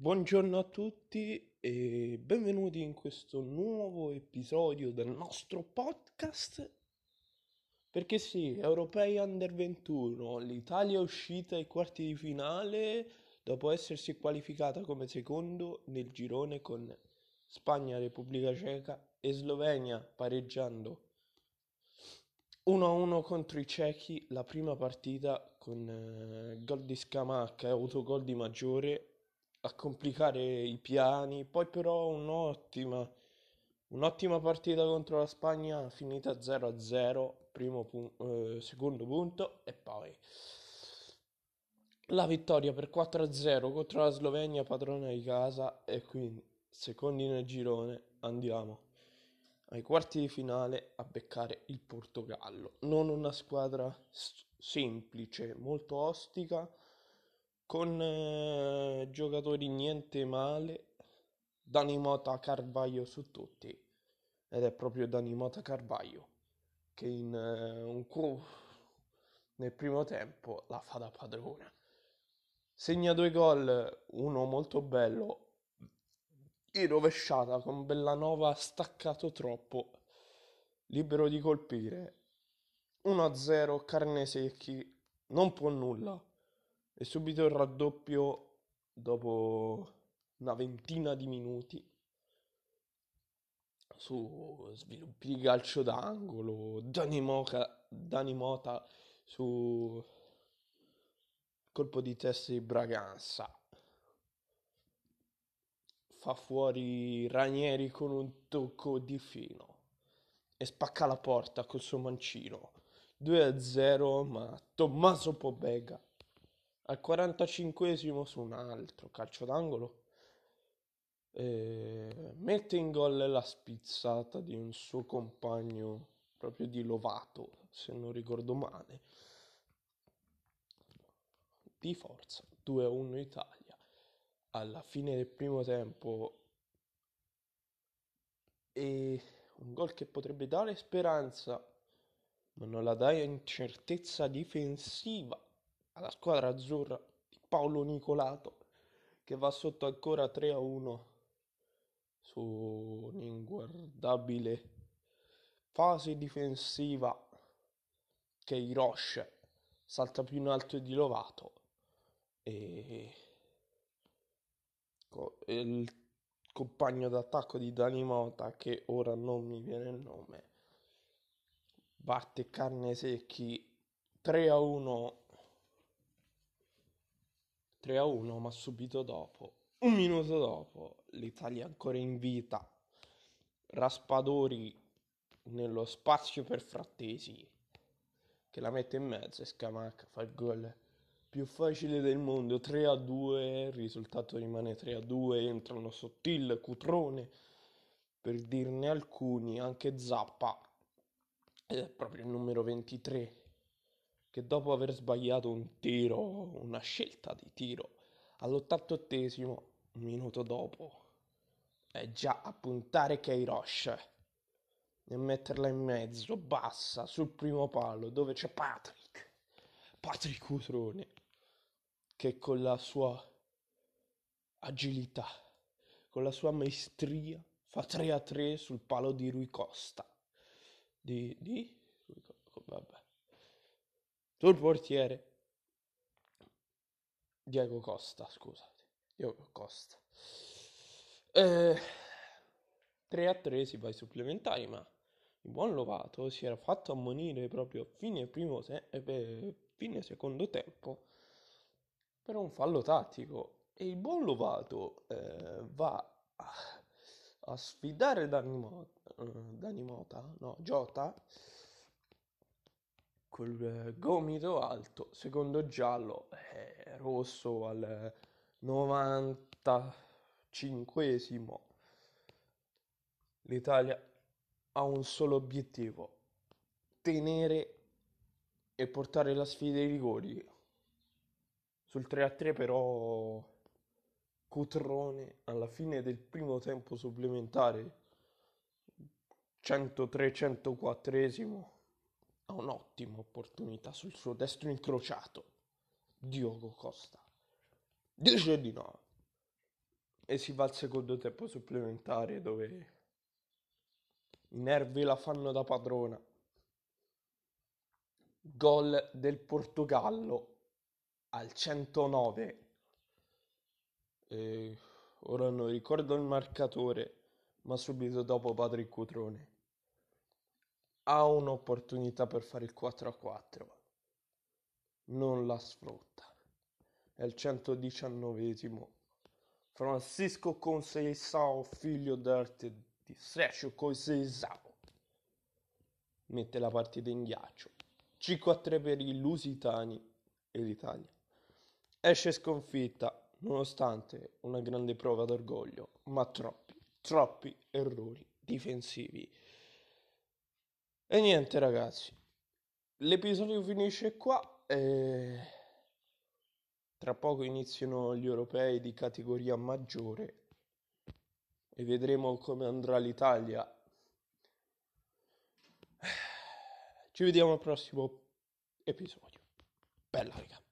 Buongiorno a tutti e benvenuti in questo nuovo episodio del nostro podcast. Perché sì, Europei Under 21, l'Italia è uscita ai quarti di finale dopo essersi qualificata come secondo nel girone con Spagna, Repubblica Ceca e Slovenia pareggiando 1-1 contro i cechi la prima partita con eh, gol di Scamacca e autogol di Maggiore a complicare i piani. Poi però un'ottima, un'ottima partita contro la Spagna finita 0-0, primo pu- eh, secondo punto e poi la vittoria per 4-0 contro la Slovenia padrona di casa e quindi secondi nel girone andiamo ai quarti di finale a beccare il Portogallo. Non una squadra s- semplice, molto ostica con eh, giocatori niente male, Dani Mota Carvaio su tutti, ed è proprio Dani Mota Carvaio che in eh, un cu- nel primo tempo la fa da padrona. Segna due gol, uno molto bello, in rovesciata con Bellanova staccato troppo, libero di colpire. 1-0 carne secchi, non può nulla. E subito il raddoppio dopo una ventina di minuti su sviluppi di calcio d'angolo, Dani, Moca, Dani Mota su colpo di testa di Braganza. Fa fuori Ranieri con un tocco di fino e spacca la porta col suo mancino. 2-0, ma Tommaso Pobega al 45esimo su un altro calcio d'angolo eh, mette in gol la spizzata di un suo compagno proprio di Lovato se non ricordo male. Di forza 2-1 Italia. Alla fine del primo tempo e un gol che potrebbe dare speranza ma non la dà incertezza difensiva alla squadra azzurra di Paolo Nicolato che va sotto ancora 3 a 1 su un'inguardabile fase difensiva che Hirosh salta più in alto di Lovato e il compagno d'attacco di Dani Mota che ora non mi viene il nome batte Carne Secchi 3 a 1 3 a 1, ma subito dopo, un minuto dopo, l'Italia ancora in vita. Raspadori nello spazio per Frattesi, che la mette in mezzo e Scamacca fa il gol più facile del mondo, 3 a 2, il risultato rimane 3 a 2, entrano Sottil, Cutrone, per dirne alcuni, anche Zappa, ed è proprio il numero 23 che dopo aver sbagliato un tiro, una scelta di tiro, all'88esimo, un minuto dopo, è già a puntare Kairosh e metterla in mezzo, bassa, sul primo palo, dove c'è Patrick, Patrick Utrone, che con la sua agilità, con la sua maestria, fa 3 a 3 sul palo di Rui Costa. Di, di? Vabbè sul portiere. Diego Costa, scusate, Diego Costa. Eh, 3 a 3 si va ai supplementari, ma il buon Lovato si era fatto ammonire proprio fine primo te- eh, fine secondo tempo per un fallo tattico. E il buon Lovato eh, va a, sfidare Dani Mota, uh, Dani Mota, no, Jota col eh, gomito alto, secondo giallo, eh, rosso al 95esimo. L'Italia ha un solo obiettivo, tenere e portare la sfida ai rigori. Sul 3-3 però Cutrone alla fine del primo tempo supplementare 103-104esimo ha un'ottima opportunità sul suo destro incrociato. Diogo Costa dice di no. e si va al secondo tempo supplementare dove i nervi la fanno da padrona. Gol del Portogallo al 109. E ora non ricordo il marcatore, ma subito dopo Patrick Cutrone ha un'opportunità per fare il 4 a 4. Non la sfrutta. È il 119esimo. Francisco Conceição, figlio d'arte di Sergio Conceição, mette la partita in ghiaccio. 5 a 3 per i lusitani e l'Italia. Esce sconfitta nonostante una grande prova d'orgoglio, ma troppi, troppi errori difensivi. E niente ragazzi, l'episodio finisce qua e tra poco iniziano gli europei di categoria maggiore e vedremo come andrà l'Italia. Ci vediamo al prossimo episodio. Bella raga.